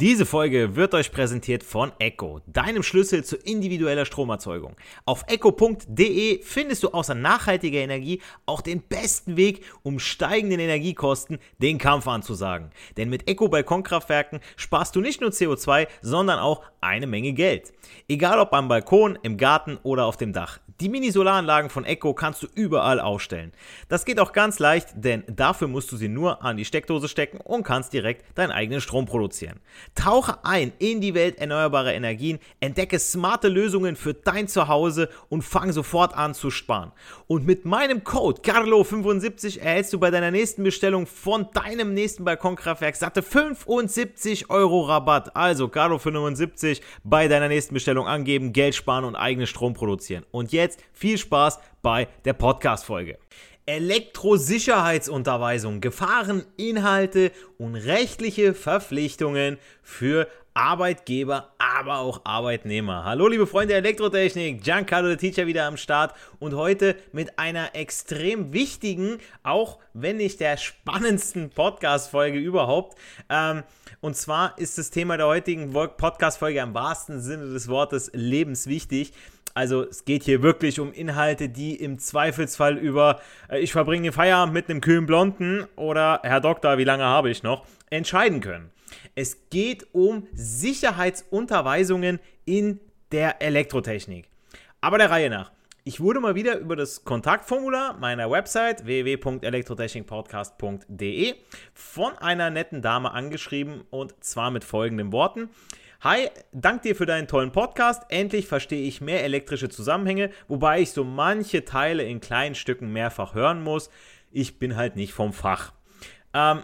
Diese Folge wird euch präsentiert von Echo, deinem Schlüssel zu individueller Stromerzeugung. Auf echo.de findest du außer nachhaltiger Energie auch den besten Weg, um steigenden Energiekosten den Kampf anzusagen. Denn mit Echo Balkonkraftwerken sparst du nicht nur CO2, sondern auch eine Menge Geld. Egal ob am Balkon, im Garten oder auf dem Dach. Die Mini-Solaranlagen von Echo kannst du überall aufstellen. Das geht auch ganz leicht, denn dafür musst du sie nur an die Steckdose stecken und kannst direkt deinen eigenen Strom produzieren. Tauche ein in die Welt erneuerbarer Energien, entdecke smarte Lösungen für dein Zuhause und fang sofort an zu sparen. Und mit meinem Code CARLO75 erhältst du bei deiner nächsten Bestellung von deinem nächsten Balkonkraftwerk satte 75 Euro Rabatt. Also CARLO75 bei deiner nächsten Bestellung angeben, Geld sparen und eigenen Strom produzieren. Und jetzt jetzt viel Spaß bei der Podcast-Folge. Elektrosicherheitsunterweisung, Gefahren, Inhalte und rechtliche Verpflichtungen für Arbeitgeber, aber auch Arbeitnehmer. Hallo liebe Freunde der Elektrotechnik, Giancarlo der Teacher wieder am Start und heute mit einer extrem wichtigen, auch wenn nicht der spannendsten Podcast-Folge überhaupt. Ähm, und zwar ist das Thema der heutigen Podcast-Folge im wahrsten Sinne des Wortes lebenswichtig. Also es geht hier wirklich um Inhalte, die im Zweifelsfall über äh, ich verbringe den Feierabend mit einem kühlen Blonden oder Herr Doktor, wie lange habe ich noch, entscheiden können. Es geht um Sicherheitsunterweisungen in der Elektrotechnik. Aber der Reihe nach. Ich wurde mal wieder über das Kontaktformular meiner Website www.elektrotechnikpodcast.de von einer netten Dame angeschrieben und zwar mit folgenden Worten. Hi, dank dir für deinen tollen Podcast. Endlich verstehe ich mehr elektrische Zusammenhänge, wobei ich so manche Teile in kleinen Stücken mehrfach hören muss. Ich bin halt nicht vom Fach. Ähm,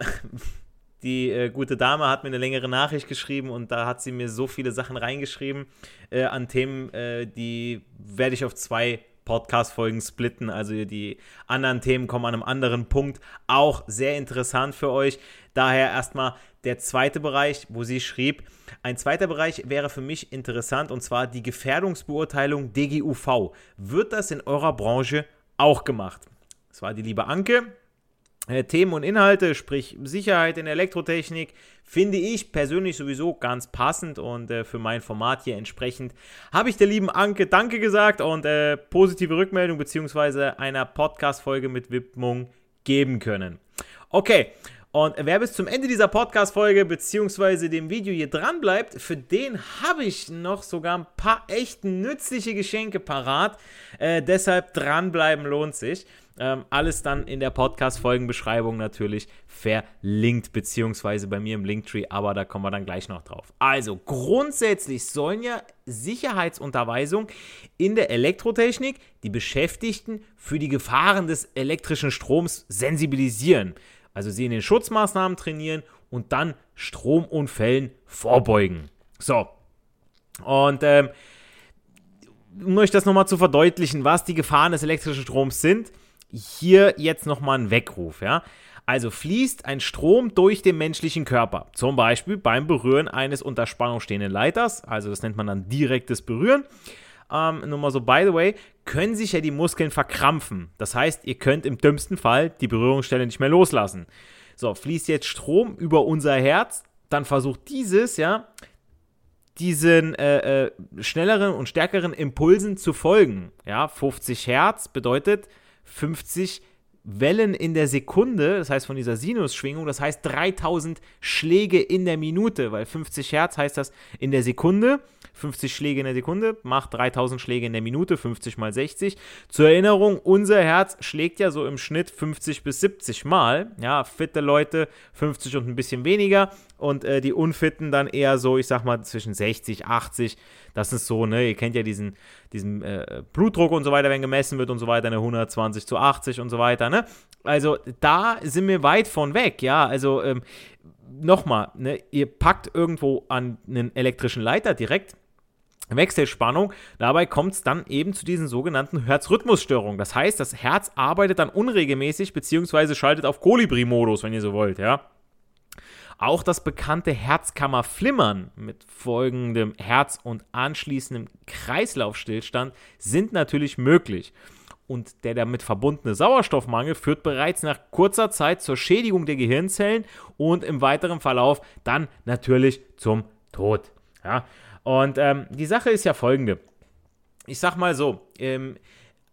die äh, gute Dame hat mir eine längere Nachricht geschrieben und da hat sie mir so viele Sachen reingeschrieben äh, an Themen, äh, die werde ich auf zwei Podcast-Folgen splitten. Also die anderen Themen kommen an einem anderen Punkt. Auch sehr interessant für euch. Daher erstmal der zweite Bereich, wo sie schrieb, ein zweiter Bereich wäre für mich interessant und zwar die Gefährdungsbeurteilung DGUV. Wird das in eurer Branche auch gemacht? Das war die liebe Anke. Äh, Themen und Inhalte, sprich Sicherheit in Elektrotechnik, finde ich persönlich sowieso ganz passend und äh, für mein Format hier entsprechend habe ich der lieben Anke Danke gesagt und äh, positive Rückmeldung beziehungsweise einer Podcast-Folge mit Widmung geben können. Okay, und wer bis zum Ende dieser Podcast-Folge bzw. dem Video hier dran bleibt, für den habe ich noch sogar ein paar echt nützliche Geschenke parat. Äh, deshalb dranbleiben lohnt sich. Ähm, alles dann in der Podcast-Folgenbeschreibung natürlich verlinkt, beziehungsweise bei mir im Linktree, aber da kommen wir dann gleich noch drauf. Also, grundsätzlich sollen ja Sicherheitsunterweisungen in der Elektrotechnik die Beschäftigten für die Gefahren des elektrischen Stroms sensibilisieren. Also sie in den Schutzmaßnahmen trainieren und dann Stromunfällen vorbeugen. So. Und ähm, um euch das nochmal zu verdeutlichen, was die Gefahren des elektrischen Stroms sind, hier jetzt nochmal ein Weckruf, ja. Also fließt ein Strom durch den menschlichen Körper, zum Beispiel beim Berühren eines unter Spannung stehenden Leiters, also das nennt man dann direktes Berühren. Ähm, nur mal so, by the way, können sich ja die Muskeln verkrampfen. Das heißt, ihr könnt im dümmsten Fall die Berührungsstelle nicht mehr loslassen. So, fließt jetzt Strom über unser Herz, dann versucht dieses, ja, diesen äh, äh, schnelleren und stärkeren Impulsen zu folgen. Ja, 50 Hertz bedeutet 50 Wellen in der Sekunde, das heißt von dieser Sinusschwingung, das heißt 3000 Schläge in der Minute, weil 50 Hertz heißt das in der Sekunde 50 Schläge in der Sekunde macht 3000 Schläge in der Minute, 50 mal 60. Zur Erinnerung, unser Herz schlägt ja so im Schnitt 50 bis 70 Mal. Ja, fitte Leute 50 und ein bisschen weniger und äh, die Unfitten dann eher so, ich sag mal, zwischen 60, 80. Das ist so, ne, ihr kennt ja diesen, diesen äh, Blutdruck und so weiter, wenn gemessen wird und so weiter, eine 120 zu 80 und so weiter, ne? Also da sind wir weit von weg, ja. Also ähm, nochmal, ne, ihr packt irgendwo an einen elektrischen Leiter direkt Wechselspannung. Dabei kommt es dann eben zu diesen sogenannten Herzrhythmusstörungen. Das heißt, das Herz arbeitet dann unregelmäßig bzw. schaltet auf Kolibri-Modus, wenn ihr so wollt, ja. Auch das bekannte Herzkammerflimmern mit folgendem Herz- und anschließendem Kreislaufstillstand sind natürlich möglich. und der damit verbundene Sauerstoffmangel führt bereits nach kurzer Zeit zur Schädigung der Gehirnzellen und im weiteren Verlauf dann natürlich zum Tod. Ja? Und ähm, die Sache ist ja folgende. Ich sag mal so, ähm,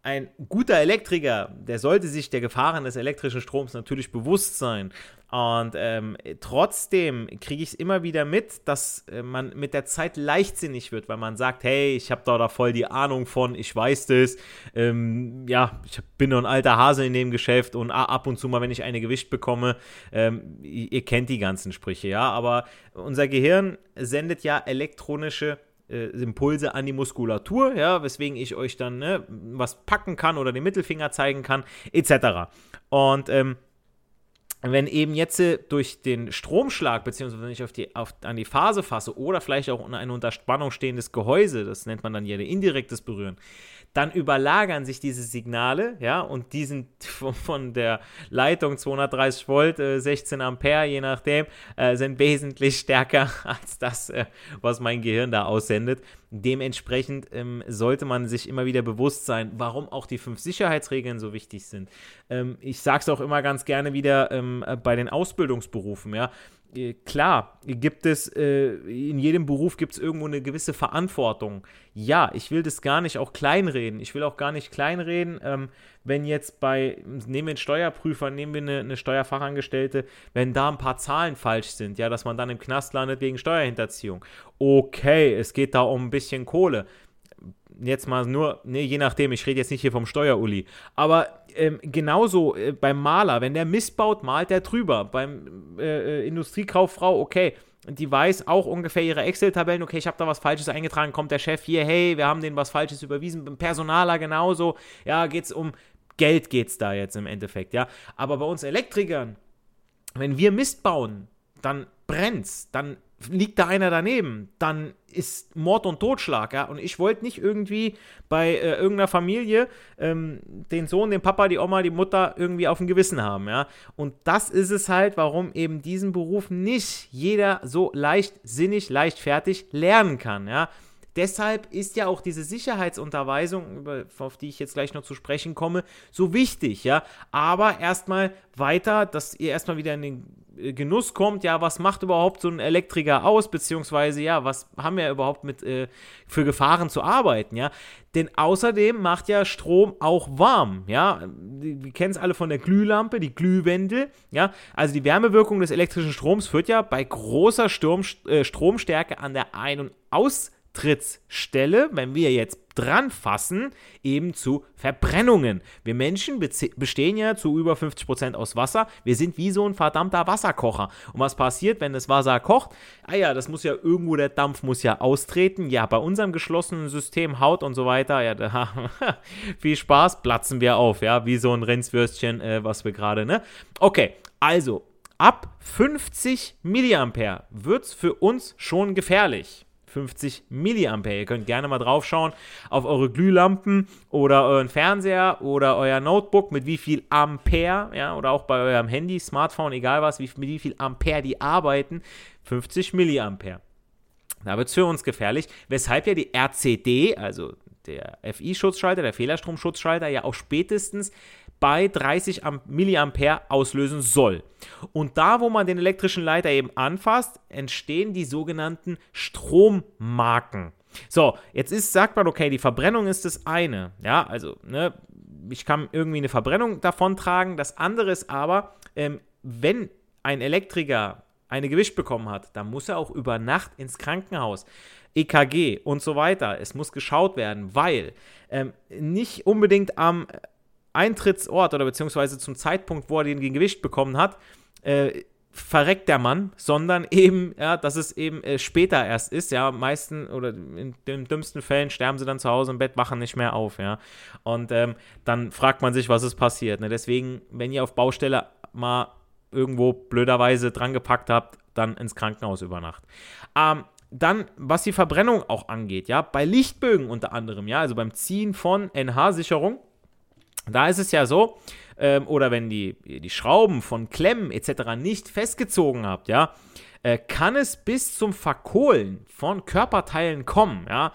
ein guter Elektriker, der sollte sich der Gefahren des elektrischen Stroms natürlich bewusst sein. Und ähm, trotzdem kriege ich es immer wieder mit, dass äh, man mit der Zeit leichtsinnig wird, weil man sagt, hey, ich habe da, da voll die Ahnung von, ich weiß das. Ähm, ja, ich bin nur ein alter Hase in dem Geschäft und ab und zu mal, wenn ich eine Gewicht bekomme, ähm, ihr kennt die ganzen Sprüche, ja. Aber unser Gehirn sendet ja elektronische äh, Impulse an die Muskulatur, ja, weswegen ich euch dann ne, was packen kann oder den Mittelfinger zeigen kann, etc. Und ähm, wenn eben jetzt äh, durch den Stromschlag, beziehungsweise wenn ich auf die, auf, an die Phase fasse oder vielleicht auch ein unter Spannung stehendes Gehäuse, das nennt man dann ja indirektes Berühren, dann überlagern sich diese Signale, ja, und die sind von der Leitung 230 Volt, 16 äh, Ampere, je nachdem, äh, sind wesentlich stärker als das, äh, was mein Gehirn da aussendet. Dementsprechend ähm, sollte man sich immer wieder bewusst sein, warum auch die fünf Sicherheitsregeln so wichtig sind. Ähm, ich sage es auch immer ganz gerne wieder ähm, bei den Ausbildungsberufen, ja. Äh, klar, gibt es, äh, in jedem Beruf gibt es irgendwo eine gewisse Verantwortung. Ja, ich will das gar nicht auch kleinreden. Ich will auch gar nicht kleinreden, ähm, wenn jetzt bei, nehmen wir einen Steuerprüfer, nehmen wir eine, eine, Steuerfachangestellte, wenn da ein paar Zahlen falsch sind, ja, dass man dann im Knast landet wegen Steuerhinterziehung. Okay, es geht da um ein bisschen Kohle jetzt mal nur, ne, je nachdem, ich rede jetzt nicht hier vom Steueruli, aber ähm, genauso äh, beim Maler, wenn der missbaut, malt der drüber. Beim äh, äh, Industriekauffrau, okay, die weiß auch ungefähr ihre Excel-Tabellen, okay, ich habe da was Falsches eingetragen, kommt der Chef hier, hey, wir haben denen was Falsches überwiesen, beim Personaler genauso, ja, geht's um Geld geht's da jetzt im Endeffekt, ja. Aber bei uns Elektrikern, wenn wir Mist bauen, dann brennt's, dann liegt da einer daneben, dann ist Mord und Totschlag, ja. Und ich wollte nicht irgendwie bei äh, irgendeiner Familie ähm, den Sohn, den Papa, die Oma, die Mutter irgendwie auf dem Gewissen haben, ja. Und das ist es halt, warum eben diesen Beruf nicht jeder so leichtsinnig, leichtfertig lernen kann, ja. Deshalb ist ja auch diese Sicherheitsunterweisung, auf die ich jetzt gleich noch zu sprechen komme, so wichtig, ja. Aber erstmal weiter, dass ihr erstmal wieder in den Genuss kommt, ja, was macht überhaupt so ein Elektriker aus, beziehungsweise, ja, was haben wir überhaupt mit äh, für Gefahren zu arbeiten, ja. Denn außerdem macht ja Strom auch warm, ja. Wir kennen es alle von der Glühlampe, die Glühwendel, ja. Also die Wärmewirkung des elektrischen Stroms führt ja bei großer Sturm, äh, Stromstärke an der Ein- und Aus- Auftrittsstelle, wenn wir jetzt dran fassen, eben zu Verbrennungen. Wir Menschen bestehen ja zu über 50% aus Wasser. Wir sind wie so ein verdammter Wasserkocher. Und was passiert, wenn das Wasser kocht? Ah ja, das muss ja irgendwo, der Dampf muss ja austreten. Ja, bei unserem geschlossenen System, Haut und so weiter, ja, da, viel Spaß, platzen wir auf, ja, wie so ein Rindswürstchen, äh, was wir gerade, ne? Okay, also, ab 50 Milliampere wird es für uns schon gefährlich. 50 Milliampere. Ihr könnt gerne mal drauf schauen auf eure Glühlampen oder euren Fernseher oder euer Notebook mit wie viel Ampere, ja, oder auch bei eurem Handy, Smartphone, egal was, wie, mit wie viel Ampere die arbeiten. 50 Milliampere. Da wird es für uns gefährlich, weshalb ja die RCD, also der FI-Schutzschalter, der Fehlerstromschutzschalter, ja auch spätestens bei 30 Milliampere auslösen soll. Und da, wo man den elektrischen Leiter eben anfasst, entstehen die sogenannten Strommarken. So, jetzt ist, sagt man, okay, die Verbrennung ist das eine. Ja, also, ne, ich kann irgendwie eine Verbrennung davon tragen. Das andere ist aber, ähm, wenn ein Elektriker eine Gewicht bekommen hat, dann muss er auch über Nacht ins Krankenhaus. EKG und so weiter. Es muss geschaut werden, weil ähm, nicht unbedingt am Eintrittsort oder beziehungsweise zum Zeitpunkt, wo er den Gewicht bekommen hat, äh, verreckt der Mann, sondern eben, ja, dass es eben äh, später erst ist, ja, meisten oder in den dümmsten Fällen sterben sie dann zu Hause im Bett, wachen nicht mehr auf, ja. Und ähm, dann fragt man sich, was ist passiert. Ne? Deswegen, wenn ihr auf Baustelle mal irgendwo blöderweise dran gepackt habt, dann ins Krankenhaus über Nacht. Ähm, dann, was die Verbrennung auch angeht, ja, bei Lichtbögen unter anderem, ja, also beim Ziehen von NH-Sicherung, da ist es ja so, ähm, oder wenn die, die Schrauben von Klemmen etc. nicht festgezogen habt, ja, äh, kann es bis zum Verkohlen von Körperteilen kommen, ja.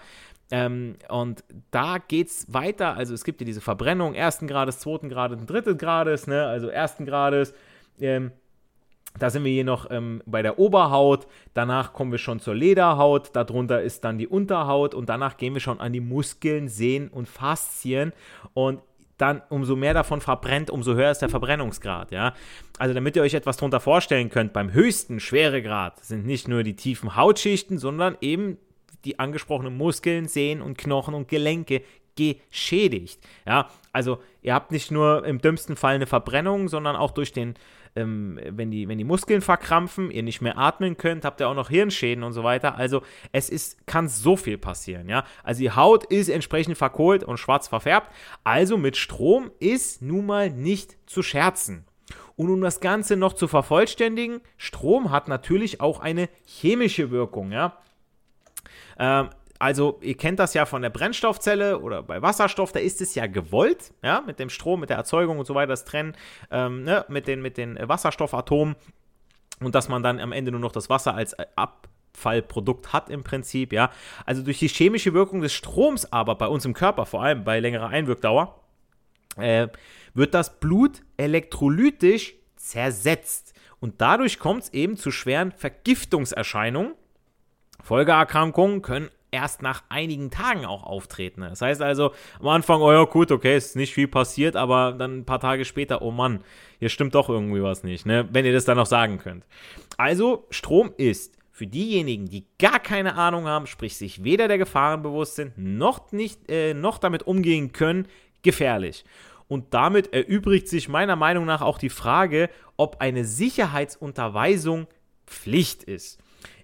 Ähm, und da geht es weiter. Also es gibt ja diese Verbrennung ersten Grades, zweiten Grades dritten Grades. Ne? Also ersten Grades. Ähm, da sind wir hier noch ähm, bei der Oberhaut, danach kommen wir schon zur Lederhaut, darunter ist dann die Unterhaut und danach gehen wir schon an die Muskeln, Sehnen und Faszien und dann umso mehr davon verbrennt, umso höher ist der Verbrennungsgrad, ja. Also damit ihr euch etwas darunter vorstellen könnt, beim höchsten Schweregrad sind nicht nur die tiefen Hautschichten, sondern eben die angesprochenen Muskeln, Sehnen und Knochen und Gelenke geschädigt. Ja, also ihr habt nicht nur im dümmsten Fall eine Verbrennung, sondern auch durch den ähm, wenn, die, wenn die Muskeln verkrampfen, ihr nicht mehr atmen könnt, habt ihr auch noch Hirnschäden und so weiter. Also es ist, kann so viel passieren, ja. Also die Haut ist entsprechend verkohlt und schwarz verfärbt. Also mit Strom ist nun mal nicht zu scherzen. Und um das Ganze noch zu vervollständigen, Strom hat natürlich auch eine chemische Wirkung, ja. Ähm, also, ihr kennt das ja von der Brennstoffzelle oder bei Wasserstoff, da ist es ja gewollt, ja, mit dem Strom, mit der Erzeugung und so weiter, das Trennen ähm, ne, mit, den, mit den Wasserstoffatomen und dass man dann am Ende nur noch das Wasser als Abfallprodukt hat im Prinzip, ja. Also durch die chemische Wirkung des Stroms aber bei uns im Körper, vor allem bei längerer Einwirkdauer, äh, wird das Blut elektrolytisch zersetzt. Und dadurch kommt es eben zu schweren Vergiftungserscheinungen. Folgeerkrankungen können erst nach einigen Tagen auch auftreten. Das heißt also, am Anfang, oh ja, gut, okay, ist nicht viel passiert, aber dann ein paar Tage später, oh Mann, hier stimmt doch irgendwie was nicht, ne? wenn ihr das dann noch sagen könnt. Also, Strom ist für diejenigen, die gar keine Ahnung haben, sprich sich weder der Gefahren bewusst sind, noch, nicht, äh, noch damit umgehen können, gefährlich. Und damit erübrigt sich meiner Meinung nach auch die Frage, ob eine Sicherheitsunterweisung Pflicht ist.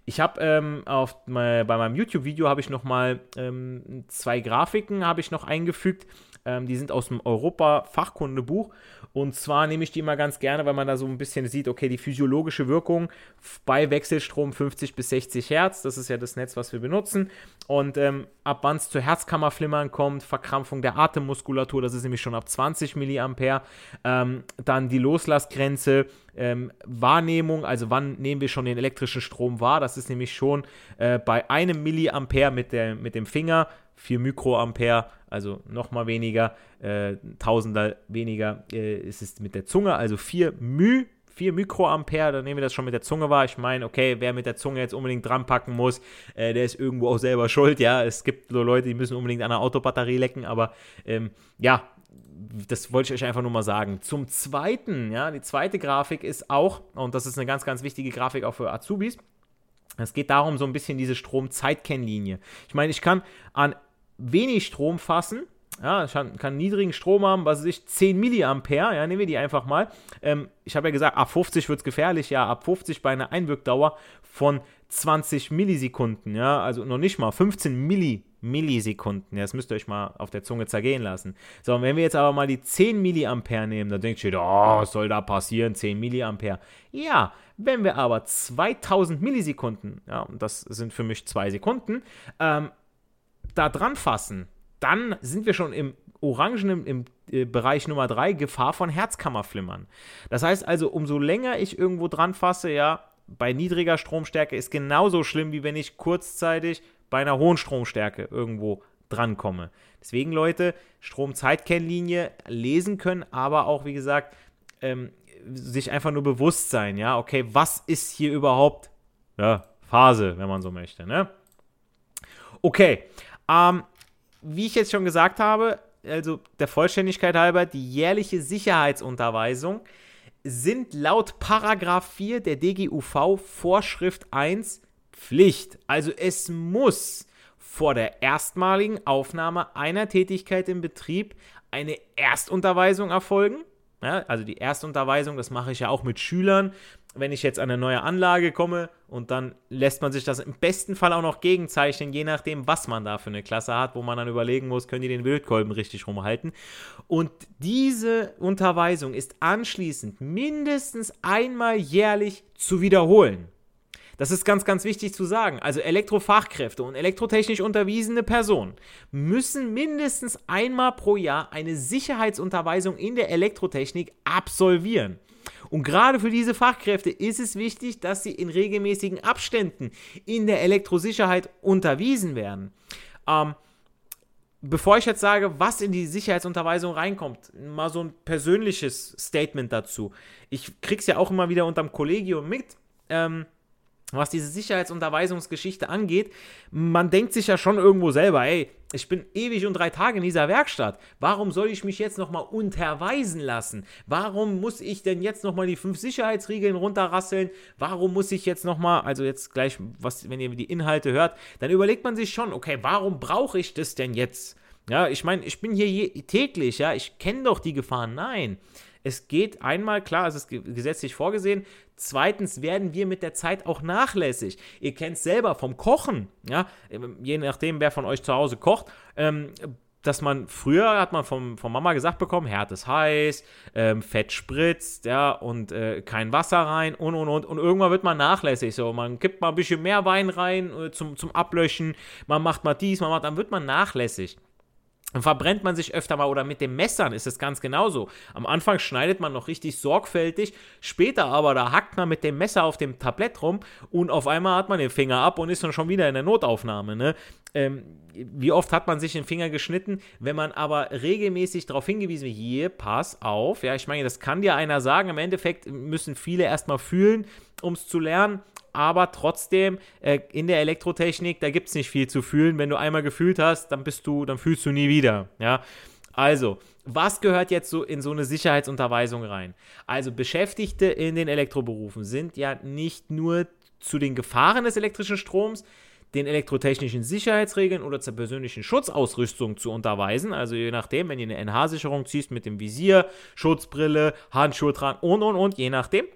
Ich habe ähm, auf bei meinem YouTube-Video habe ich noch mal ähm, zwei Grafiken habe ich noch eingefügt. Ähm, die sind aus dem Europa-Fachkundebuch. Und zwar nehme ich die immer ganz gerne, weil man da so ein bisschen sieht, okay, die physiologische Wirkung bei Wechselstrom 50 bis 60 Hertz, das ist ja das Netz, was wir benutzen. Und ähm, ab wann es zu Herzkammerflimmern kommt, Verkrampfung der Atemmuskulatur, das ist nämlich schon ab 20 Milliampere. Ähm, dann die Loslassgrenze, ähm, Wahrnehmung, also wann nehmen wir schon den elektrischen Strom wahr, das ist nämlich schon äh, bei einem Milliampere mit, der, mit dem Finger 4 Mikroampere, also nochmal weniger, äh, Tausender weniger äh, ist es mit der Zunge, also 4 μ 4 Mikroampere, dann nehmen wir das schon mit der Zunge wahr. Ich meine, okay, wer mit der Zunge jetzt unbedingt dran packen muss, äh, der ist irgendwo auch selber schuld. Ja, es gibt so Leute, die müssen unbedingt an der Autobatterie lecken, aber ähm, ja, das wollte ich euch einfach nur mal sagen. Zum zweiten, ja, die zweite Grafik ist auch, und das ist eine ganz, ganz wichtige Grafik auch für Azubis. Es geht darum, so ein bisschen diese Strom-Zeitkennlinie. Ich meine, ich kann an wenig Strom fassen. Ja, kann, kann niedrigen Strom haben, was weiß ich, 10 Milliampere, ja, nehmen wir die einfach mal. Ähm, ich habe ja gesagt, ab 50 wird es gefährlich, ja, ab 50 bei einer Einwirkdauer von 20 Millisekunden, ja, also noch nicht mal 15 Milli, Millisekunden, ja, das müsst ihr euch mal auf der Zunge zergehen lassen. So, und wenn wir jetzt aber mal die 10 Milliampere nehmen, dann denkt ihr, oh, was soll da passieren, 10 Milliampere. Ja, wenn wir aber 2000 Millisekunden, ja, und das sind für mich zwei Sekunden, ähm, da dran fassen, dann sind wir schon im Orangen im, im äh, Bereich Nummer 3, Gefahr von Herzkammerflimmern. Das heißt also, umso länger ich irgendwo dran fasse, ja, bei niedriger Stromstärke ist genauso schlimm, wie wenn ich kurzzeitig bei einer hohen Stromstärke irgendwo drankomme. Deswegen, Leute, Stromzeitkennlinie lesen können, aber auch, wie gesagt, ähm, sich einfach nur bewusst sein, ja, okay, was ist hier überhaupt ja, Phase, wenn man so möchte, ne? Okay, ähm, wie ich jetzt schon gesagt habe, also der Vollständigkeit halber, die jährliche Sicherheitsunterweisung sind laut Paragraph 4 der DGUV Vorschrift 1 Pflicht. Also es muss vor der erstmaligen Aufnahme einer Tätigkeit im Betrieb eine Erstunterweisung erfolgen. Ja, also die Erstunterweisung, das mache ich ja auch mit Schülern wenn ich jetzt an eine neue Anlage komme und dann lässt man sich das im besten Fall auch noch gegenzeichnen, je nachdem, was man da für eine Klasse hat, wo man dann überlegen muss, können die den Wildkolben richtig rumhalten. Und diese Unterweisung ist anschließend mindestens einmal jährlich zu wiederholen. Das ist ganz, ganz wichtig zu sagen. Also Elektrofachkräfte und elektrotechnisch unterwiesene Personen müssen mindestens einmal pro Jahr eine Sicherheitsunterweisung in der Elektrotechnik absolvieren. Und gerade für diese Fachkräfte ist es wichtig, dass sie in regelmäßigen Abständen in der Elektrosicherheit unterwiesen werden. Ähm, bevor ich jetzt sage, was in die Sicherheitsunterweisung reinkommt, mal so ein persönliches Statement dazu. Ich krieg's ja auch immer wieder unterm Kollegium mit. Ähm, was diese Sicherheitsunterweisungsgeschichte angeht, man denkt sich ja schon irgendwo selber, ey, ich bin ewig und drei Tage in dieser Werkstatt. Warum soll ich mich jetzt nochmal unterweisen lassen? Warum muss ich denn jetzt nochmal die fünf Sicherheitsriegeln runterrasseln? Warum muss ich jetzt nochmal, also jetzt gleich, was, wenn ihr die Inhalte hört, dann überlegt man sich schon, okay, warum brauche ich das denn jetzt? Ja, ich meine, ich bin hier täglich, ja, ich kenne doch die Gefahren. Nein. Es geht einmal, klar, es ist gesetzlich vorgesehen. Zweitens werden wir mit der Zeit auch nachlässig. Ihr kennt es selber vom Kochen, ja, je nachdem, wer von euch zu Hause kocht. Ähm, dass man früher hat man vom, von Mama gesagt bekommen, Herd ist heiß, ähm, Fett spritzt, ja, und äh, kein Wasser rein und und und. Und irgendwann wird man nachlässig. So, man kippt mal ein bisschen mehr Wein rein äh, zum, zum Ablöschen, man macht mal dies, man macht, dann wird man nachlässig. Dann verbrennt man sich öfter mal oder mit dem Messern ist es ganz genauso. Am Anfang schneidet man noch richtig sorgfältig, später aber da hackt man mit dem Messer auf dem Tablett rum und auf einmal hat man den Finger ab und ist dann schon wieder in der Notaufnahme. Ne? Ähm, wie oft hat man sich den Finger geschnitten, wenn man aber regelmäßig darauf hingewiesen wird, hier, pass auf, ja, ich meine, das kann dir einer sagen, im Endeffekt müssen viele erstmal fühlen, um es zu lernen, aber trotzdem äh, in der Elektrotechnik, da gibt es nicht viel zu fühlen. Wenn du einmal gefühlt hast, dann bist du, dann fühlst du nie wieder. Ja. Also, was gehört jetzt so in so eine Sicherheitsunterweisung rein? Also, Beschäftigte in den Elektroberufen sind ja nicht nur zu den Gefahren des elektrischen Stroms, den elektrotechnischen Sicherheitsregeln oder zur persönlichen Schutzausrüstung zu unterweisen. Also je nachdem, wenn ihr eine NH-Sicherung ziehst mit dem Visier, Schutzbrille, Handschuhe tragen und und und, je nachdem.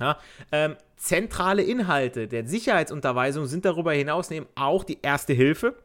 Ja, ähm, zentrale Inhalte der Sicherheitsunterweisung sind darüber hinaus eben auch die Erste Hilfe,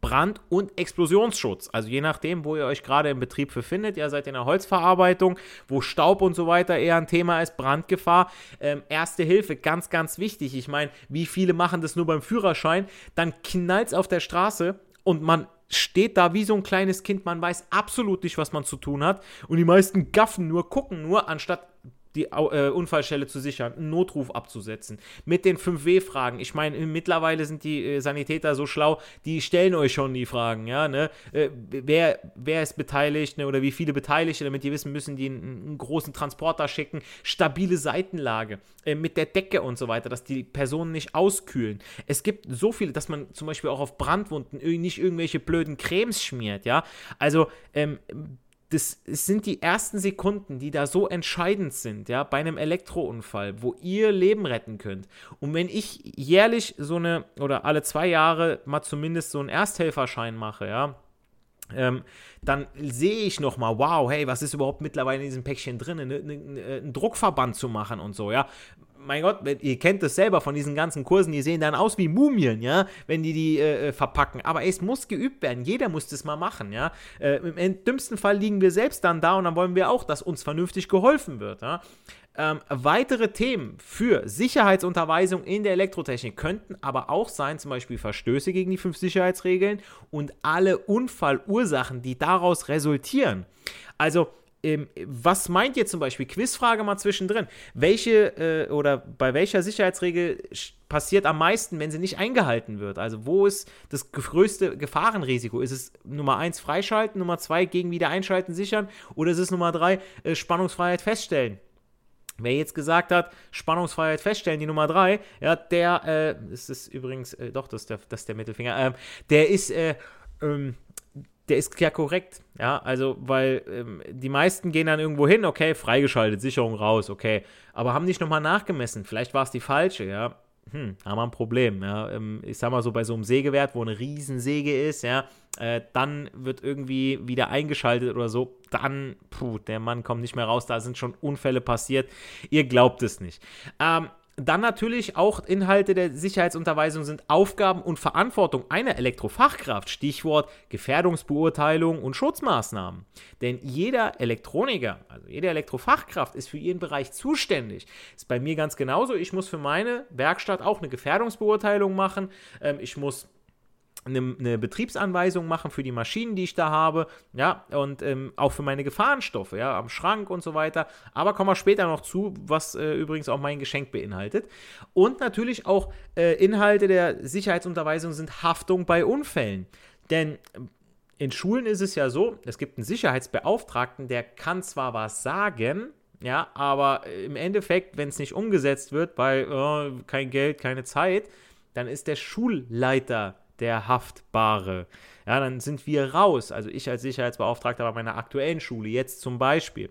Brand- und Explosionsschutz. Also je nachdem, wo ihr euch gerade im Betrieb befindet, ihr seid in der Holzverarbeitung, wo Staub und so weiter eher ein Thema ist, Brandgefahr. Ähm, Erste Hilfe, ganz, ganz wichtig. Ich meine, wie viele machen das nur beim Führerschein? Dann knallt es auf der Straße und man steht da wie so ein kleines Kind, man weiß absolut nicht, was man zu tun hat. Und die meisten gaffen nur, gucken nur, anstatt die äh, Unfallstelle zu sichern, einen Notruf abzusetzen, mit den 5W-Fragen. Ich meine, mittlerweile sind die äh, Sanitäter so schlau, die stellen euch schon die Fragen, ja, ne? Äh, wer, wer ist beteiligt, ne? oder wie viele Beteiligte, damit die wissen, müssen die einen, einen großen Transporter schicken, stabile Seitenlage, äh, mit der Decke und so weiter, dass die Personen nicht auskühlen. Es gibt so viele, dass man zum Beispiel auch auf Brandwunden nicht irgendwelche blöden Cremes schmiert, ja. Also, ähm, das sind die ersten Sekunden, die da so entscheidend sind, ja, bei einem Elektrounfall, wo ihr Leben retten könnt. Und wenn ich jährlich so eine oder alle zwei Jahre mal zumindest so einen Ersthelferschein mache, ja, ähm, dann sehe ich nochmal, wow, hey, was ist überhaupt mittlerweile in diesem Päckchen drin, ne, ne, ne, einen Druckverband zu machen und so, ja mein Gott, ihr kennt das selber von diesen ganzen Kursen, die sehen dann aus wie Mumien, ja, wenn die die äh, äh verpacken. Aber es muss geübt werden. Jeder muss das mal machen, ja. Äh, Im dümmsten Fall liegen wir selbst dann da und dann wollen wir auch, dass uns vernünftig geholfen wird, ja. Ähm, weitere Themen für Sicherheitsunterweisung in der Elektrotechnik könnten aber auch sein, zum Beispiel Verstöße gegen die fünf Sicherheitsregeln und alle Unfallursachen, die daraus resultieren. Also ähm, was meint ihr zum Beispiel? Quizfrage mal zwischendrin. Welche äh, oder bei welcher Sicherheitsregel passiert am meisten, wenn sie nicht eingehalten wird? Also, wo ist das größte Gefahrenrisiko? Ist es Nummer 1 freischalten, Nummer 2 gegen Wiedereinschalten sichern oder ist es Nummer 3 äh, Spannungsfreiheit feststellen? Wer jetzt gesagt hat, Spannungsfreiheit feststellen, die Nummer 3, ja, der, äh, ist übrigens, äh, doch, das ist der, das ist der Mittelfinger, ähm, der ist, äh, ähm, der ist ja korrekt. Ja, also, weil ähm, die meisten gehen dann irgendwo hin, okay, freigeschaltet, Sicherung raus, okay, aber haben nicht nochmal nachgemessen. Vielleicht war es die falsche, ja. Hm, haben wir ein Problem, ja. Ähm, ich sag mal so, bei so einem Sägewert, wo eine Riesensäge ist, ja, äh, dann wird irgendwie wieder eingeschaltet oder so, dann, puh, der Mann kommt nicht mehr raus, da sind schon Unfälle passiert. Ihr glaubt es nicht. Ähm, dann natürlich auch Inhalte der Sicherheitsunterweisung sind Aufgaben und Verantwortung einer Elektrofachkraft, Stichwort Gefährdungsbeurteilung und Schutzmaßnahmen. Denn jeder Elektroniker, also jede Elektrofachkraft ist für ihren Bereich zuständig. Ist bei mir ganz genauso. Ich muss für meine Werkstatt auch eine Gefährdungsbeurteilung machen. Ähm, ich muss eine, eine, Betriebsanweisung machen für die Maschinen, die ich da habe, ja, und ähm, auch für meine Gefahrenstoffe, ja, am Schrank und so weiter. Aber kommen wir später noch zu, was äh, übrigens auch mein Geschenk beinhaltet. Und natürlich auch äh, Inhalte der Sicherheitsunterweisung sind Haftung bei Unfällen. Denn in Schulen ist es ja so, es gibt einen Sicherheitsbeauftragten, der kann zwar was sagen, ja, aber im Endeffekt, wenn es nicht umgesetzt wird, weil oh, kein Geld, keine Zeit, dann ist der Schulleiter der Haftbare. Ja, dann sind wir raus. Also ich als Sicherheitsbeauftragter bei meiner aktuellen Schule, jetzt zum Beispiel.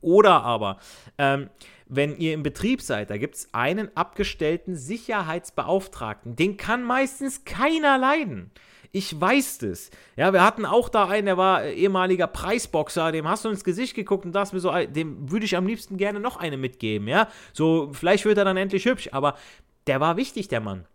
Oder aber, ähm, wenn ihr im Betrieb seid, da gibt es einen abgestellten Sicherheitsbeauftragten. Den kann meistens keiner leiden. Ich weiß das. Ja, wir hatten auch da einen, der war ehemaliger Preisboxer, dem hast du ins Gesicht geguckt und das mir so, dem würde ich am liebsten gerne noch eine mitgeben, ja. So, vielleicht wird er dann endlich hübsch, aber der war wichtig, der Mann.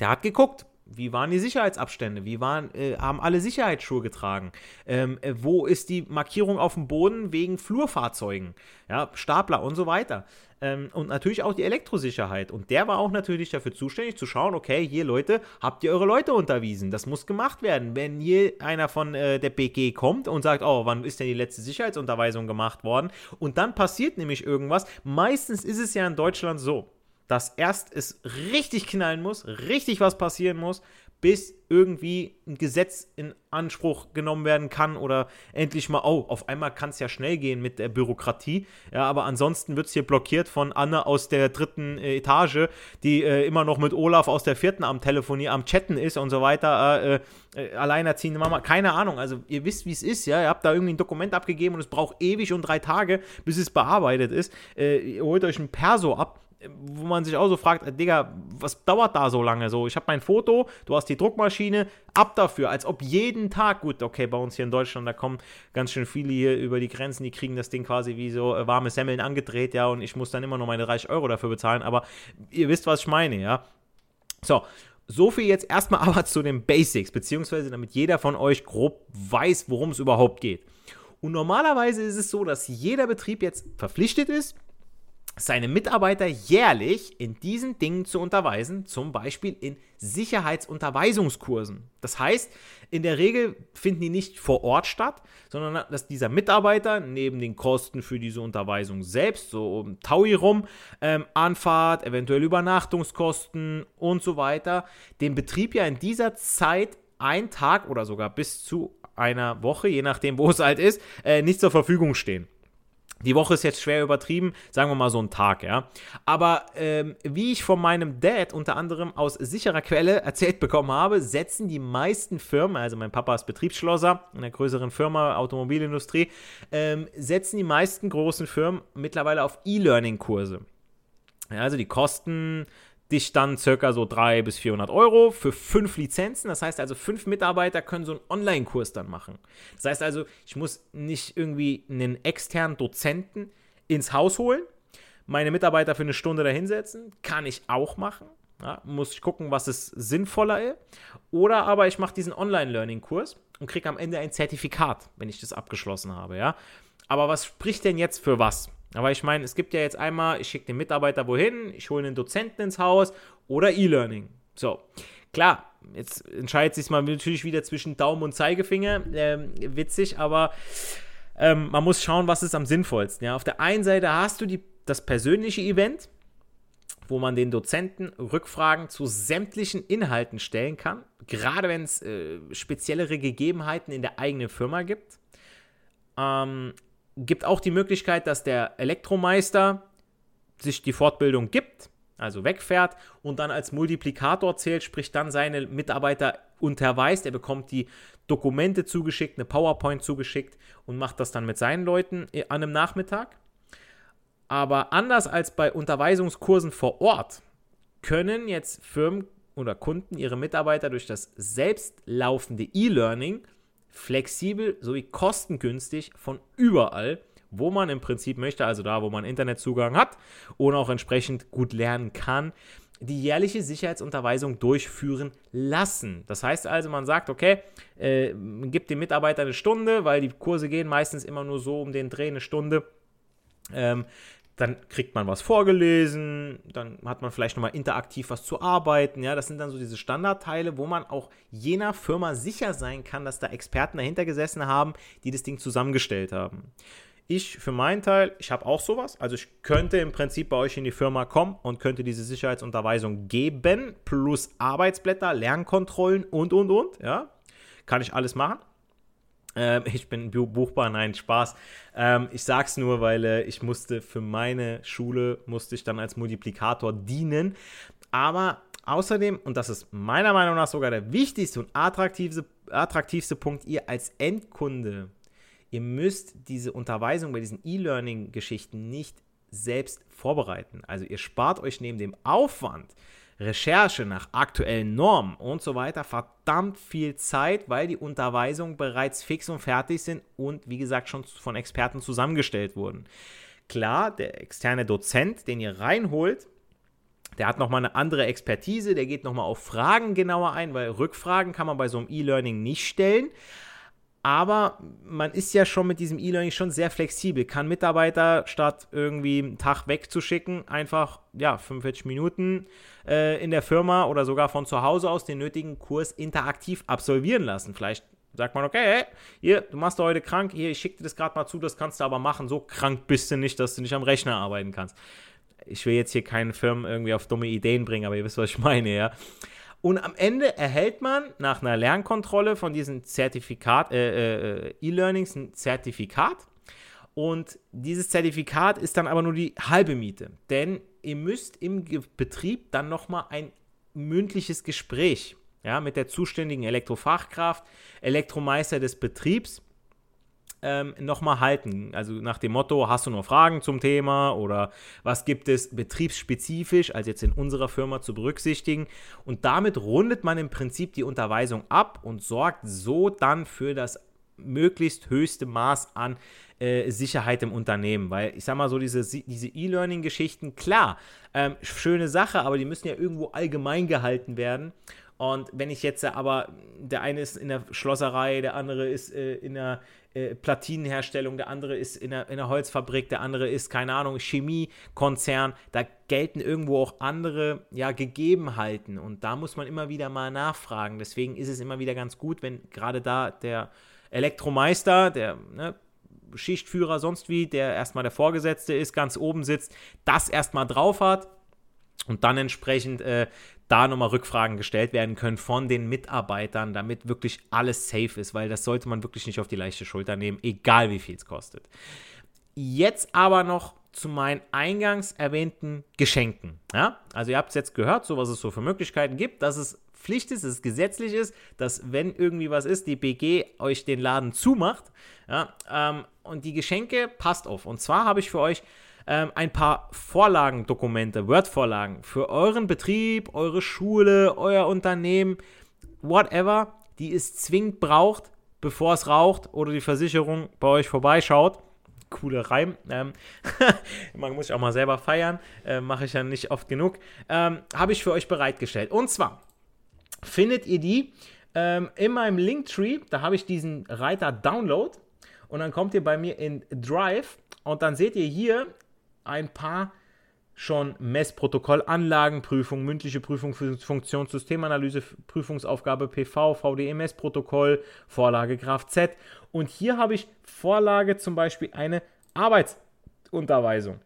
Der hat geguckt, wie waren die Sicherheitsabstände? Wie waren, äh, haben alle Sicherheitsschuhe getragen? Ähm, äh, wo ist die Markierung auf dem Boden wegen Flurfahrzeugen? Ja, Stapler und so weiter. Ähm, und natürlich auch die Elektrosicherheit. Und der war auch natürlich dafür zuständig zu schauen, okay, hier Leute, habt ihr eure Leute unterwiesen? Das muss gemacht werden. Wenn hier einer von äh, der BG kommt und sagt, oh, wann ist denn die letzte Sicherheitsunterweisung gemacht worden? Und dann passiert nämlich irgendwas. Meistens ist es ja in Deutschland so dass erst es richtig knallen muss, richtig was passieren muss, bis irgendwie ein Gesetz in Anspruch genommen werden kann oder endlich mal, oh, auf einmal kann es ja schnell gehen mit der Bürokratie. Ja, aber ansonsten wird es hier blockiert von Anne aus der dritten äh, Etage, die äh, immer noch mit Olaf aus der vierten am Telefonier, am Chatten ist und so weiter. Äh, äh, alleinerziehende Mama, keine Ahnung. Also, ihr wisst, wie es ist, ja. Ihr habt da irgendwie ein Dokument abgegeben und es braucht ewig und drei Tage, bis es bearbeitet ist. Äh, ihr holt euch ein Perso ab wo man sich auch so fragt, äh, Digga, was dauert da so lange? So, ich habe mein Foto, du hast die Druckmaschine, ab dafür, als ob jeden Tag, gut, okay, bei uns hier in Deutschland, da kommen ganz schön viele hier über die Grenzen, die kriegen das Ding quasi wie so äh, warme Semmeln angedreht, ja, und ich muss dann immer noch meine 30 Euro dafür bezahlen, aber ihr wisst, was ich meine, ja. So, so viel jetzt erstmal aber zu den Basics, beziehungsweise damit jeder von euch grob weiß, worum es überhaupt geht. Und normalerweise ist es so, dass jeder Betrieb jetzt verpflichtet ist, seine Mitarbeiter jährlich in diesen Dingen zu unterweisen, zum Beispiel in Sicherheitsunterweisungskursen. Das heißt, in der Regel finden die nicht vor Ort statt, sondern dass dieser Mitarbeiter neben den Kosten für diese Unterweisung selbst, so um Taui rum, ähm, Anfahrt, eventuell Übernachtungskosten und so weiter, dem Betrieb ja in dieser Zeit ein Tag oder sogar bis zu einer Woche, je nachdem, wo es halt ist, äh, nicht zur Verfügung stehen. Die Woche ist jetzt schwer übertrieben, sagen wir mal so ein Tag, ja. Aber ähm, wie ich von meinem Dad unter anderem aus sicherer Quelle erzählt bekommen habe, setzen die meisten Firmen, also mein Papa ist Betriebsschlosser in einer größeren Firma, Automobilindustrie, ähm, setzen die meisten großen Firmen mittlerweile auf E-Learning-Kurse. Ja, also die kosten dich dann circa so 300 bis 400 Euro für fünf Lizenzen. Das heißt also, fünf Mitarbeiter können so einen Online-Kurs dann machen. Das heißt also, ich muss nicht irgendwie einen externen Dozenten ins Haus holen, meine Mitarbeiter für eine Stunde dahinsetzen. Kann ich auch machen. Ja, muss ich gucken, was es sinnvoller ist. Oder aber ich mache diesen Online-Learning-Kurs und kriege am Ende ein Zertifikat, wenn ich das abgeschlossen habe. Ja? Aber was spricht denn jetzt für was? Aber ich meine, es gibt ja jetzt einmal, ich schicke den Mitarbeiter wohin, ich hole einen Dozenten ins Haus oder E-Learning. So, klar, jetzt entscheidet sich mal natürlich wieder zwischen Daumen und Zeigefinger. Ähm, witzig, aber ähm, man muss schauen, was ist am sinnvollsten. Ja? Auf der einen Seite hast du die, das persönliche Event, wo man den Dozenten Rückfragen zu sämtlichen Inhalten stellen kann, gerade wenn es äh, speziellere Gegebenheiten in der eigenen Firma gibt. Ähm, gibt auch die Möglichkeit, dass der Elektromeister sich die Fortbildung gibt, also wegfährt und dann als Multiplikator zählt, sprich dann seine Mitarbeiter unterweist. Er bekommt die Dokumente zugeschickt, eine PowerPoint zugeschickt und macht das dann mit seinen Leuten an einem Nachmittag. Aber anders als bei Unterweisungskursen vor Ort können jetzt Firmen oder Kunden ihre Mitarbeiter durch das selbstlaufende E-Learning flexibel sowie kostengünstig von überall, wo man im Prinzip möchte, also da, wo man Internetzugang hat und auch entsprechend gut lernen kann, die jährliche Sicherheitsunterweisung durchführen lassen. Das heißt also, man sagt, okay, äh, gibt dem Mitarbeiter eine Stunde, weil die Kurse gehen meistens immer nur so um den Dreh eine Stunde. Ähm, dann kriegt man was vorgelesen, dann hat man vielleicht nochmal interaktiv was zu arbeiten. Ja, das sind dann so diese Standardteile, wo man auch jener Firma sicher sein kann, dass da Experten dahinter gesessen haben, die das Ding zusammengestellt haben. Ich für meinen Teil, ich habe auch sowas. Also ich könnte im Prinzip bei euch in die Firma kommen und könnte diese Sicherheitsunterweisung geben, plus Arbeitsblätter, Lernkontrollen und, und, und. Ja, kann ich alles machen. Ähm, ich bin buchbar, nein, Spaß. Ähm, ich sag's nur, weil äh, ich musste für meine Schule, musste ich dann als Multiplikator dienen. Aber außerdem, und das ist meiner Meinung nach sogar der wichtigste und attraktivste, attraktivste Punkt, ihr als Endkunde, ihr müsst diese Unterweisung bei diesen E-Learning-Geschichten nicht selbst vorbereiten. Also ihr spart euch neben dem Aufwand, Recherche nach aktuellen Normen und so weiter verdammt viel Zeit, weil die Unterweisungen bereits fix und fertig sind und wie gesagt schon von Experten zusammengestellt wurden. Klar, der externe Dozent, den ihr reinholt, der hat nochmal eine andere Expertise, der geht nochmal auf Fragen genauer ein, weil Rückfragen kann man bei so einem E-Learning nicht stellen. Aber man ist ja schon mit diesem E-Learning schon sehr flexibel. Kann Mitarbeiter statt irgendwie einen Tag wegzuschicken, einfach ja, 45 Minuten äh, in der Firma oder sogar von zu Hause aus den nötigen Kurs interaktiv absolvieren lassen. Vielleicht sagt man, okay, hey, hier, du machst heute krank, hier, ich schicke dir das gerade mal zu, das kannst du aber machen. So krank bist du nicht, dass du nicht am Rechner arbeiten kannst. Ich will jetzt hier keine Firmen irgendwie auf dumme Ideen bringen, aber ihr wisst, was ich meine, ja. Und am Ende erhält man nach einer Lernkontrolle von diesem Zertifikat, äh, äh, E-Learnings ein Zertifikat. Und dieses Zertifikat ist dann aber nur die halbe Miete. Denn ihr müsst im Betrieb dann nochmal ein mündliches Gespräch ja, mit der zuständigen Elektrofachkraft, Elektromeister des Betriebs ähm, nochmal halten. Also nach dem Motto, hast du noch Fragen zum Thema oder was gibt es betriebsspezifisch, also jetzt in unserer Firma zu berücksichtigen. Und damit rundet man im Prinzip die Unterweisung ab und sorgt so dann für das möglichst höchste Maß an äh, Sicherheit im Unternehmen. Weil ich sag mal so, diese, diese E-Learning-Geschichten, klar, ähm, schöne Sache, aber die müssen ja irgendwo allgemein gehalten werden. Und wenn ich jetzt aber, der eine ist in der Schlosserei, der andere ist äh, in der äh, Platinenherstellung, der andere ist in der, in der Holzfabrik, der andere ist, keine Ahnung, Chemiekonzern, da gelten irgendwo auch andere ja, Gegebenheiten und da muss man immer wieder mal nachfragen. Deswegen ist es immer wieder ganz gut, wenn gerade da der Elektromeister, der ne, Schichtführer, sonst wie, der erstmal der Vorgesetzte ist, ganz oben sitzt, das erstmal drauf hat und dann entsprechend äh, da nochmal Rückfragen gestellt werden können von den Mitarbeitern, damit wirklich alles safe ist, weil das sollte man wirklich nicht auf die leichte Schulter nehmen, egal wie viel es kostet. Jetzt aber noch zu meinen eingangs erwähnten Geschenken. Ja? Also ihr habt es jetzt gehört, so was es so für Möglichkeiten gibt, dass es Pflicht ist, dass es gesetzlich ist, dass wenn irgendwie was ist, die BG euch den Laden zumacht. Ja? Ähm, und die Geschenke passt auf. Und zwar habe ich für euch ähm, ein paar Vorlagendokumente, Word-Vorlagen für euren Betrieb, eure Schule, euer Unternehmen, whatever, die es zwingend braucht, bevor es raucht oder die Versicherung bei euch vorbeischaut. Cooler Reim. Ähm, man muss ich auch mal selber feiern. Äh, Mache ich ja nicht oft genug. Ähm, Habe ich für euch bereitgestellt. Und zwar findet ihr die ähm, in meinem Linktree. Da habe ich diesen Reiter Download. Und dann kommt ihr bei mir in Drive und dann seht ihr hier ein paar schon Messprotokoll, Anlagenprüfung, mündliche Prüfung, Funktionssystemanalyse, Prüfungsaufgabe PV, VDE-Messprotokoll, Vorlage Graph Z. Und hier habe ich Vorlage zum Beispiel eine Arbeitsunterweisung.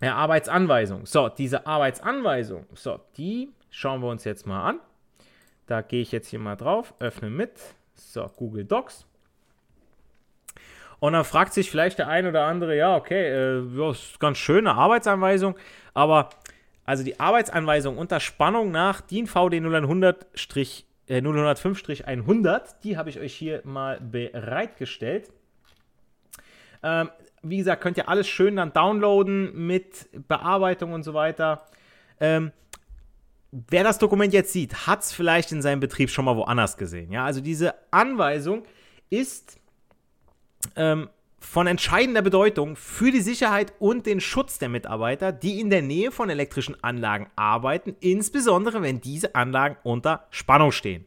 Ja, Arbeitsanweisung. So, diese Arbeitsanweisung, so, die schauen wir uns jetzt mal an. Da gehe ich jetzt hier mal drauf, öffne mit. So, Google Docs. Und dann fragt sich vielleicht der ein oder andere, ja, okay, äh, ja, ist ganz schöne Arbeitsanweisung, aber also die Arbeitsanweisung unter Spannung nach DIN VD 0100 äh, 005-100, die habe ich euch hier mal bereitgestellt. Ähm, wie gesagt, könnt ihr alles schön dann downloaden mit Bearbeitung und so weiter. Ähm, wer das Dokument jetzt sieht, hat es vielleicht in seinem Betrieb schon mal woanders gesehen. Ja, also diese Anweisung ist ähm, von entscheidender Bedeutung für die Sicherheit und den Schutz der Mitarbeiter, die in der Nähe von elektrischen Anlagen arbeiten, insbesondere wenn diese Anlagen unter Spannung stehen.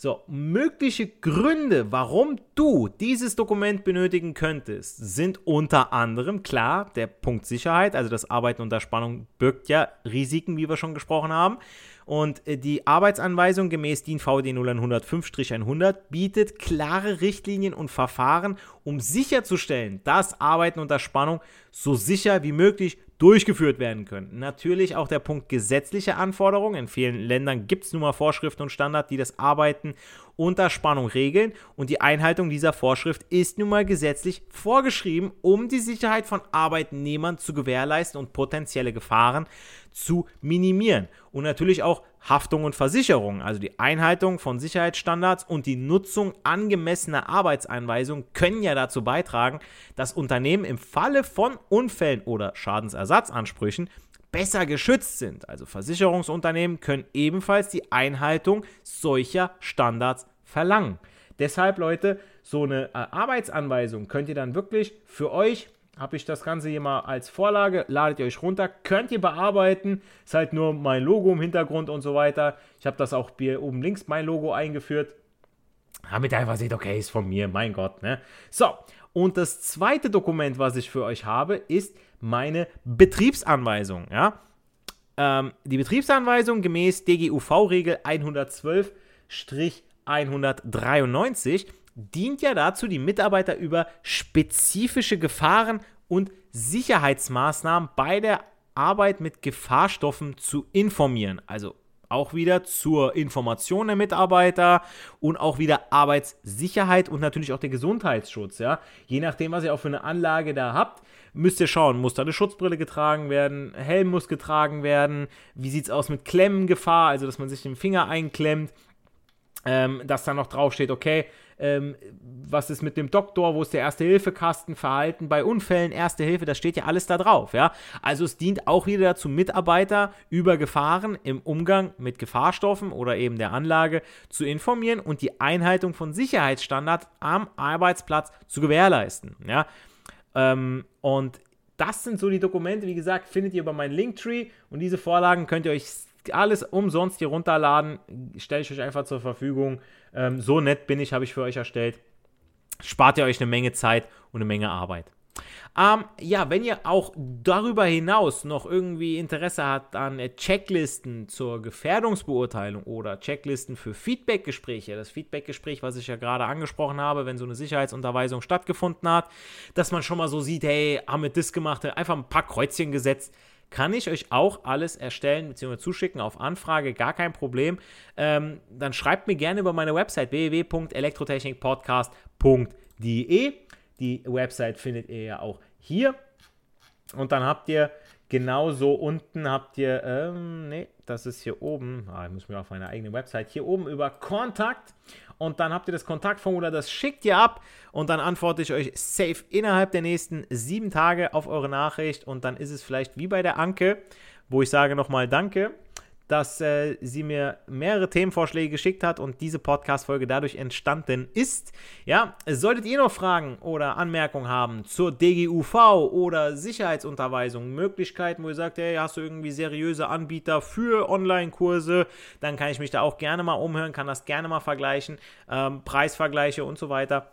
So, mögliche Gründe, warum du dieses Dokument benötigen könntest, sind unter anderem klar der Punkt Sicherheit, also das Arbeiten unter Spannung birgt ja Risiken, wie wir schon gesprochen haben. Und äh, die Arbeitsanweisung gemäß DIN VD 0105-100 bietet klare Richtlinien und Verfahren, um sicherzustellen, dass Arbeiten unter Spannung so sicher wie möglich durchgeführt werden können. Natürlich auch der Punkt gesetzliche Anforderungen. In vielen Ländern gibt es nun mal Vorschriften und Standards, die das Arbeiten unter Spannung regeln und die Einhaltung dieser Vorschrift ist nun mal gesetzlich vorgeschrieben, um die Sicherheit von Arbeitnehmern zu gewährleisten und potenzielle Gefahren zu minimieren. Und natürlich auch Haftung und Versicherung, also die Einhaltung von Sicherheitsstandards und die Nutzung angemessener Arbeitseinweisungen können ja dazu beitragen, dass Unternehmen im Falle von Unfällen oder Schadensersatzansprüchen besser geschützt sind. Also Versicherungsunternehmen können ebenfalls die Einhaltung solcher Standards verlangen. Deshalb, Leute, so eine äh, Arbeitsanweisung könnt ihr dann wirklich für euch habe ich das Ganze hier mal als Vorlage, ladet ihr euch runter, könnt ihr bearbeiten, ist halt nur mein Logo im Hintergrund und so weiter. Ich habe das auch hier oben links mein Logo eingeführt, damit ihr einfach seht, okay, ist von mir, mein Gott, ne? So, und das zweite Dokument, was ich für euch habe, ist meine Betriebsanweisung, ja? Ähm, die Betriebsanweisung gemäß DGUV-Regel 112-193 dient ja dazu, die Mitarbeiter über spezifische Gefahren und Sicherheitsmaßnahmen bei der Arbeit mit Gefahrstoffen zu informieren. Also auch wieder zur Information der Mitarbeiter und auch wieder Arbeitssicherheit und natürlich auch der Gesundheitsschutz. Ja? Je nachdem, was ihr auch für eine Anlage da habt, müsst ihr schauen, muss da eine Schutzbrille getragen werden, Helm muss getragen werden, wie sieht es aus mit Klemmengefahr, also dass man sich den Finger einklemmt, ähm, dass da noch draufsteht, okay, ähm, was ist mit dem Doktor, wo ist der Erste-Hilfe-Kasten, Verhalten bei Unfällen, Erste Hilfe, das steht ja alles da drauf, ja. Also es dient auch wieder dazu, Mitarbeiter über Gefahren im Umgang mit Gefahrstoffen oder eben der Anlage zu informieren und die Einhaltung von Sicherheitsstandards am Arbeitsplatz zu gewährleisten, ja. Ähm, und das sind so die Dokumente, wie gesagt, findet ihr über meinen Linktree und diese Vorlagen könnt ihr euch alles umsonst hier runterladen. Stelle ich euch einfach zur Verfügung. Ähm, so nett bin ich, habe ich für euch erstellt. Spart ihr euch eine Menge Zeit und eine Menge Arbeit. Ähm, ja, wenn ihr auch darüber hinaus noch irgendwie Interesse habt an äh, Checklisten zur Gefährdungsbeurteilung oder Checklisten für Feedbackgespräche, das Feedbackgespräch, was ich ja gerade angesprochen habe, wenn so eine Sicherheitsunterweisung stattgefunden hat, dass man schon mal so sieht, hey, haben wir das gemacht, einfach ein paar Kreuzchen gesetzt kann ich euch auch alles erstellen bzw. zuschicken auf Anfrage, gar kein Problem. Ähm, dann schreibt mir gerne über meine Website www.elektrotechnikpodcast.de. Die Website findet ihr ja auch hier. Und dann habt ihr genauso unten habt ihr, ähm, nee, das ist hier oben, ah, ich muss mir auf meine eigene Website, hier oben über Kontakt und dann habt ihr das Kontaktformular, das schickt ihr ab und dann antworte ich euch safe innerhalb der nächsten sieben Tage auf eure Nachricht und dann ist es vielleicht wie bei der Anke, wo ich sage nochmal Danke dass äh, sie mir mehrere Themenvorschläge geschickt hat und diese Podcast-Folge dadurch entstanden ist. Ja, solltet ihr noch Fragen oder Anmerkungen haben zur DGUV oder Sicherheitsunterweisung, Möglichkeiten, wo ihr sagt, hey, hast du irgendwie seriöse Anbieter für Online-Kurse, dann kann ich mich da auch gerne mal umhören, kann das gerne mal vergleichen, ähm, Preisvergleiche und so weiter.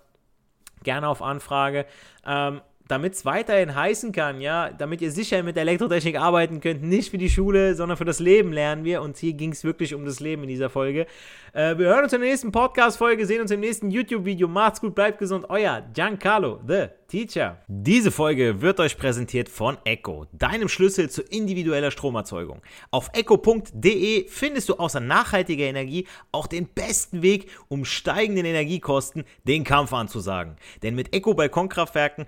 Gerne auf Anfrage. Ähm, damit es weiterhin heißen kann, ja, damit ihr sicher mit Elektrotechnik arbeiten könnt, nicht für die Schule, sondern für das Leben lernen wir. Und hier ging es wirklich um das Leben in dieser Folge. Äh, wir hören uns in der nächsten Podcast-Folge, sehen uns im nächsten YouTube-Video. Macht's gut, bleibt gesund. Euer Giancarlo, The Teacher. Diese Folge wird euch präsentiert von Echo, deinem Schlüssel zu individueller Stromerzeugung. Auf echo.de findest du außer nachhaltiger Energie auch den besten Weg, um steigenden Energiekosten den Kampf anzusagen. Denn mit Echo Balkonkraftwerken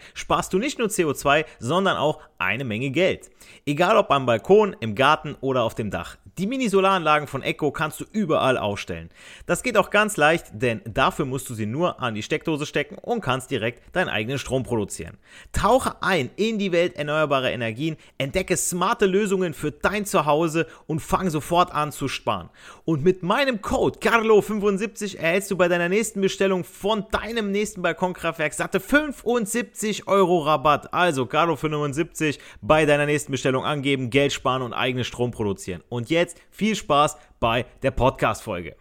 sparst du nicht nur CO2, sondern auch eine Menge Geld. Egal ob am Balkon, im Garten oder auf dem Dach. Die Mini-Solaranlagen von Echo kannst du überall aufstellen. Das geht auch ganz leicht, denn dafür musst du sie nur an die Steckdose stecken und kannst direkt deinen eigenen Strom produzieren. Tauche ein in die Welt erneuerbarer Energien, entdecke smarte Lösungen für dein Zuhause und fang sofort an zu sparen. Und mit meinem Code CARLO75 erhältst du bei deiner nächsten Bestellung von deinem nächsten Balkonkraftwerk satte 75 Euro Rabatt. Also CARLO75 bei deiner nächsten Bestellung angeben, Geld sparen und eigenen Strom produzieren. Und jetzt viel Spaß bei der Podcast-Folge.